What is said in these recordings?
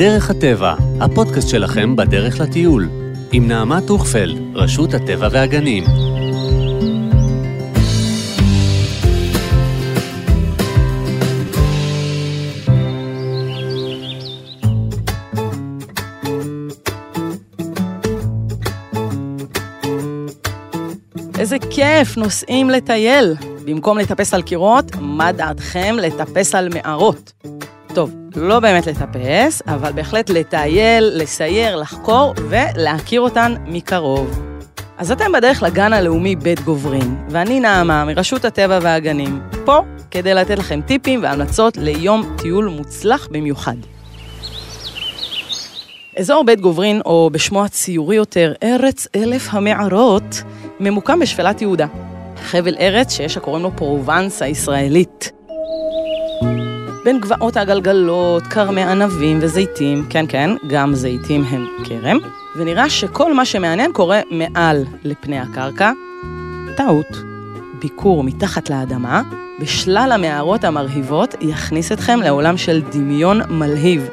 דרך הטבע, הפודקאסט שלכם בדרך לטיול, עם נעמה טוכפלד, רשות הטבע והגנים. איזה כיף, נוסעים לטייל. במקום לטפס על קירות, מה דעתכם לטפס על מערות? לא באמת לטפס, אבל בהחלט לטייל, לסייר, לחקור ולהכיר אותן מקרוב. אז אתם בדרך לגן הלאומי בית גוברין, ואני נעמה מרשות הטבע והגנים, פה כדי לתת לכם טיפים והמלצות ליום טיול מוצלח במיוחד. אזור בית גוברין, או בשמו הציורי יותר, ארץ אלף המערות, ממוקם בשפלת יהודה. חבל ארץ שיש הקוראים לו פרובנס הישראלית. בין גבעות הגלגלות, כרמי ענבים וזיתים, כן כן, גם זיתים הם כרם, ונראה שכל מה שמעניין קורה מעל לפני הקרקע. טעות. ביקור מתחת לאדמה, בשלל המערות המרהיבות, יכניס אתכם לעולם של דמיון מלהיב,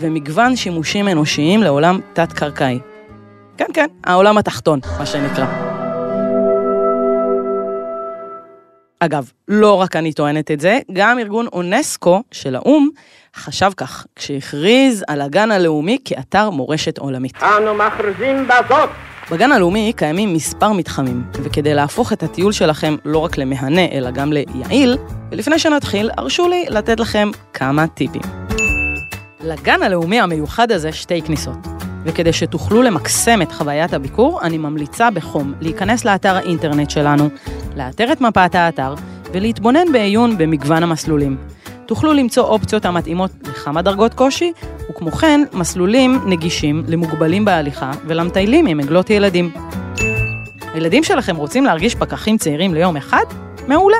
ומגוון שימושים אנושיים לעולם תת-קרקעי. כן כן, העולם התחתון, מה שנקרא. אגב, לא רק אני טוענת את זה, גם ארגון אונסקו של האו"ם חשב כך, כשהכריז על הגן הלאומי כאתר מורשת עולמית. אנו מכריזים בזאת בגן הלאומי קיימים מספר מתחמים, וכדי להפוך את הטיול שלכם לא רק למהנה, אלא גם ליעיל, ולפני שנתחיל, הרשו לי לתת לכם כמה טיפים. לגן הלאומי המיוחד הזה שתי כניסות. וכדי שתוכלו למקסם את חוויית הביקור, אני ממליצה בחום להיכנס לאתר האינטרנט שלנו, לאתר את מפת האתר ולהתבונן בעיון במגוון המסלולים. תוכלו למצוא אופציות המתאימות לכמה דרגות קושי, וכמו כן, מסלולים נגישים למוגבלים בהליכה ולמטיילים עם עגלות ילדים. הילדים שלכם רוצים להרגיש פקחים צעירים ליום אחד? מעולה.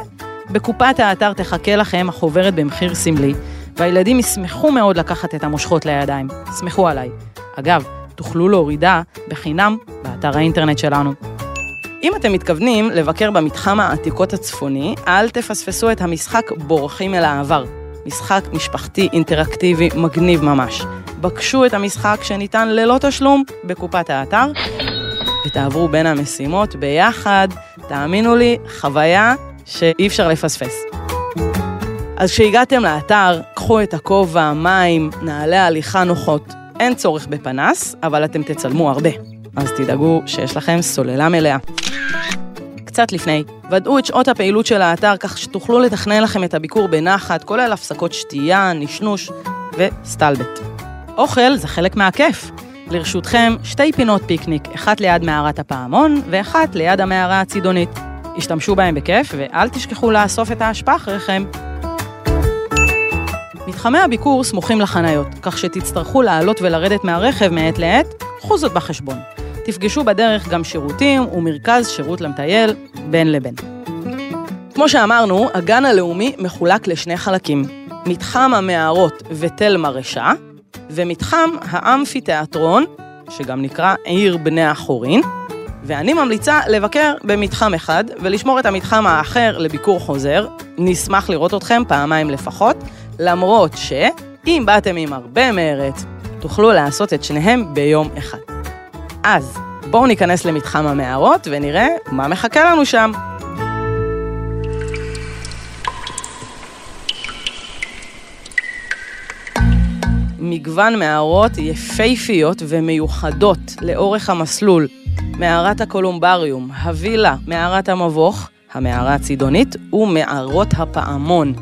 בקופת האתר תחכה לכם החוברת במחיר סמלי, והילדים ישמחו מאוד לקחת את המושכות לידיים. סמכו עליי. אגב, תוכלו להורידה בחינם באתר האינטרנט שלנו. אם אתם מתכוונים לבקר במתחם העתיקות הצפוני, אל תפספסו את המשחק בורחים אל העבר. משחק משפחתי אינטראקטיבי מגניב ממש. בקשו את המשחק שניתן ללא תשלום בקופת האתר, ותעברו בין המשימות ביחד. תאמינו לי, חוויה שאי אפשר לפספס. אז כשהגעתם לאתר, קחו את הכובע, מים, נעלי הליכה נוחות. אין צורך בפנס, אבל אתם תצלמו הרבה. אז תדאגו שיש לכם סוללה מלאה. קצת לפני, ודאו את שעות הפעילות של האתר כך שתוכלו לתכנן לכם את הביקור בנחת, כולל הפסקות שתייה, נשנוש וסטלבט. אוכל זה חלק מהכיף. לרשותכם שתי פינות פיקניק, אחת ליד מערת הפעמון ואחת ליד המערה הצידונית. השתמשו בהם בכיף ואל תשכחו לאסוף את האשפה אחריכם. מתחמי הביקור סמוכים לחניות, כך שתצטרכו לעלות ולרדת מהרכב מעת לעת, קחו זאת בחשבון. תפגשו בדרך גם שירותים ומרכז שירות למטייל בין לבין. כמו שאמרנו, הגן הלאומי מחולק לשני חלקים, מתחם המערות ותל מרשה, ומתחם האמפיתיאטרון, שגם נקרא עיר בני החורין, ואני ממליצה לבקר במתחם אחד ולשמור את המתחם האחר לביקור חוזר. נשמח לראות אתכם פעמיים לפחות, למרות שאם באתם עם הרבה מרץ, תוכלו לעשות את שניהם ביום אחד. אז בואו ניכנס למתחם המערות ונראה מה מחכה לנו שם. מגוון מערות יפהפיות ומיוחדות לאורך המסלול. מערת הקולומבריום, הווילה, מערת המבוך, המערה הצידונית ומערות הפעמון,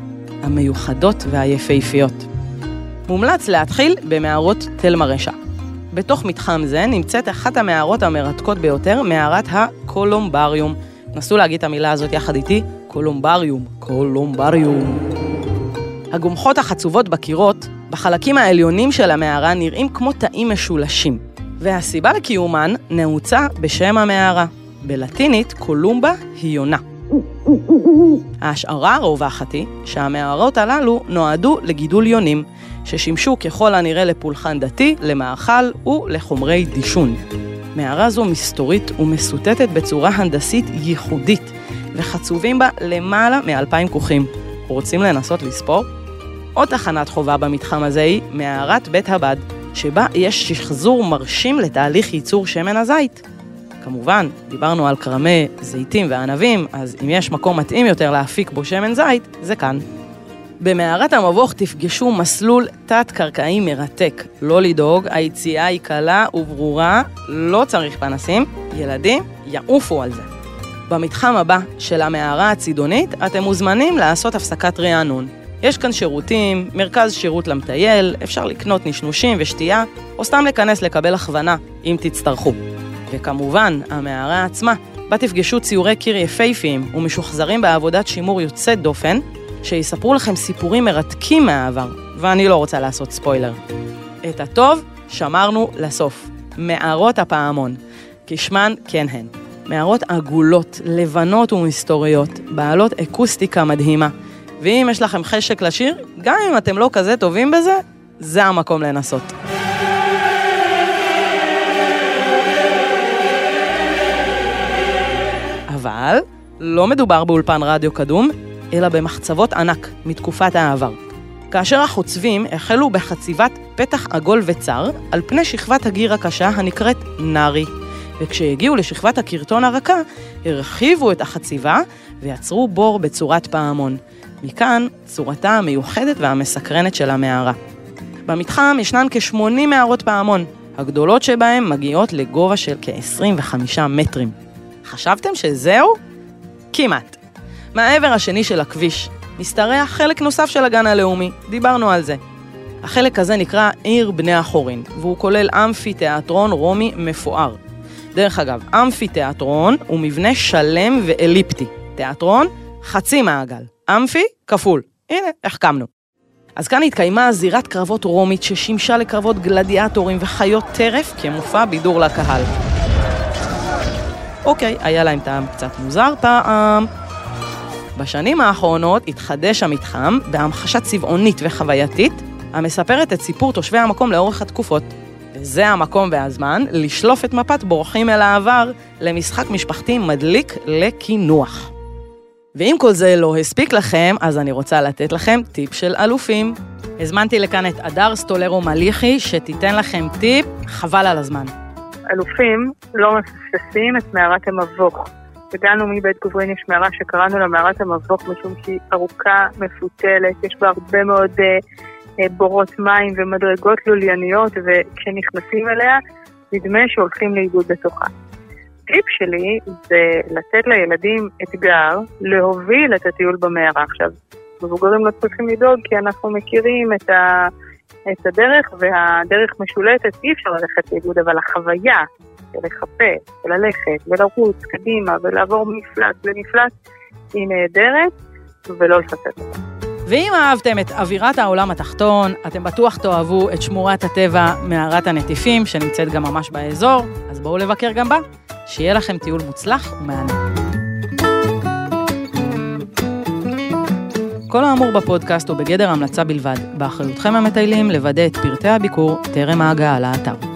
המיוחדות והיפהפיות. מומלץ להתחיל במערות תל מרשה. בתוך מתחם זה נמצאת אחת המערות המרתקות ביותר, מערת הקולומבריום. נסו להגיד את המילה הזאת יחד איתי, קולומבריום, קולומבריום. הגומחות החצובות בקירות, בחלקים העליונים של המערה נראים כמו תאים משולשים, והסיבה לקיומן נעוצה בשם המערה. בלטינית קולומבה היא יונה. ההשערה הרווחת היא שהמערות הללו נועדו לגידול יונים, ששימשו ככל הנראה לפולחן דתי, למאכל ולחומרי דישון. מערה זו מסתורית ומסוטטת בצורה הנדסית ייחודית, וחצובים בה למעלה מאלפיים כוכים. רוצים לנסות לספור? עוד תחנת חובה במתחם הזה היא מערת בית הבד, שבה יש שחזור מרשים לתהליך ייצור שמן הזית. כמובן, דיברנו על כרמי זיתים וענבים, אז אם יש מקום מתאים יותר להפיק בו שמן זית, זה כאן. במערת המבוך תפגשו מסלול תת-קרקעי מרתק. לא לדאוג, היציאה היא קלה וברורה, לא צריך פנסים, ילדים יעופו על זה. במתחם הבא של המערה הצידונית, אתם מוזמנים לעשות הפסקת רענון. יש כאן שירותים, מרכז שירות למטייל, אפשר לקנות נשנושים ושתייה, או סתם להיכנס לקבל הכוונה, אם תצטרכו. וכמובן, המערה עצמה, בה תפגשו ציורי קיר יפהפיים ומשוחזרים בעבודת שימור יוצאת דופן, שיספרו לכם סיפורים מרתקים מהעבר, ואני לא רוצה לעשות ספוילר. את הטוב שמרנו לסוף. מערות הפעמון. כשמן כן הן. מערות עגולות, לבנות ומסתוריות, בעלות אקוסטיקה מדהימה. ואם יש לכם חשק לשיר, גם אם אתם לא כזה טובים בזה, זה המקום לנסות. אבל לא מדובר באולפן רדיו קדום, אלא במחצבות ענק מתקופת העבר. כאשר החוצבים החלו בחציבת פתח עגול וצר על פני שכבת הגיר הקשה הנקראת נארי, וכשהגיעו לשכבת הקרטון הרכה, הרחיבו את החציבה ויצרו בור בצורת פעמון. מכאן צורתה המיוחדת והמסקרנת של המערה. במתחם ישנן כ-80 מערות פעמון, הגדולות שבהן מגיעות לגובה של כ-25 מטרים. חשבתם שזהו? כמעט. מהעבר השני של הכביש משתרע חלק נוסף של הגן הלאומי, דיברנו על זה. החלק הזה נקרא עיר בני החורין, והוא כולל אמפי תיאטרון רומי מפואר. דרך אגב, אמפי תיאטרון הוא מבנה שלם ואליפטי. תיאטרון, חצי מעגל. אמפי, כפול. הנה, החכמנו. אז כאן התקיימה זירת קרבות רומית ששימשה לקרבות גלדיאטורים וחיות טרף כמופע בידור לקהל. אוקיי, היה להם טעם קצת מוזר פעם. בשנים האחרונות התחדש המתחם בהמחשה צבעונית וחווייתית, המספרת את סיפור תושבי המקום לאורך התקופות. וזה המקום והזמן לשלוף את מפת בורחים אל העבר למשחק משפחתי מדליק לקינוח. ואם כל זה לא הספיק לכם, אז אני רוצה לתת לכם טיפ של אלופים. הזמנתי לכאן את הדר סטולרו מליחי, שתיתן לכם טיפ, חבל על הזמן. אלופים לא מפספסים את מערת המבוך. הגענו מבית גוברין, יש מערה שקראנו לה מערת המבוך משום שהיא ארוכה, מפותלת, יש בה הרבה מאוד uh, uh, בורות מים ומדרגות לולייניות, וכשנכנסים אליה, נדמה שהולכים לאיבוד בתוכה. הטיפ שלי זה לתת לילדים אתגר להוביל את הטיול במערה. עכשיו, מבוגרים לא צריכים לדאוג כי אנחנו מכירים את, ה, את הדרך והדרך משולטת, אי אפשר ללכת לאיבוד, אבל החוויה של לחפש וללכת ולרוץ קדימה ולעבור מפלט למפלט היא נהדרת ולא לפספס אותה. ואם אהבתם את אווירת העולם התחתון, אתם בטוח תאהבו את שמורת הטבע מערת הנטיפים, שנמצאת גם ממש באזור, אז בואו לבקר גם בה. שיהיה לכם טיול מוצלח ומהנה. כל האמור בפודקאסט הוא בגדר המלצה בלבד. באחריותכם המטיילים לוודא את פרטי הביקור טרם ההגעה לאתר.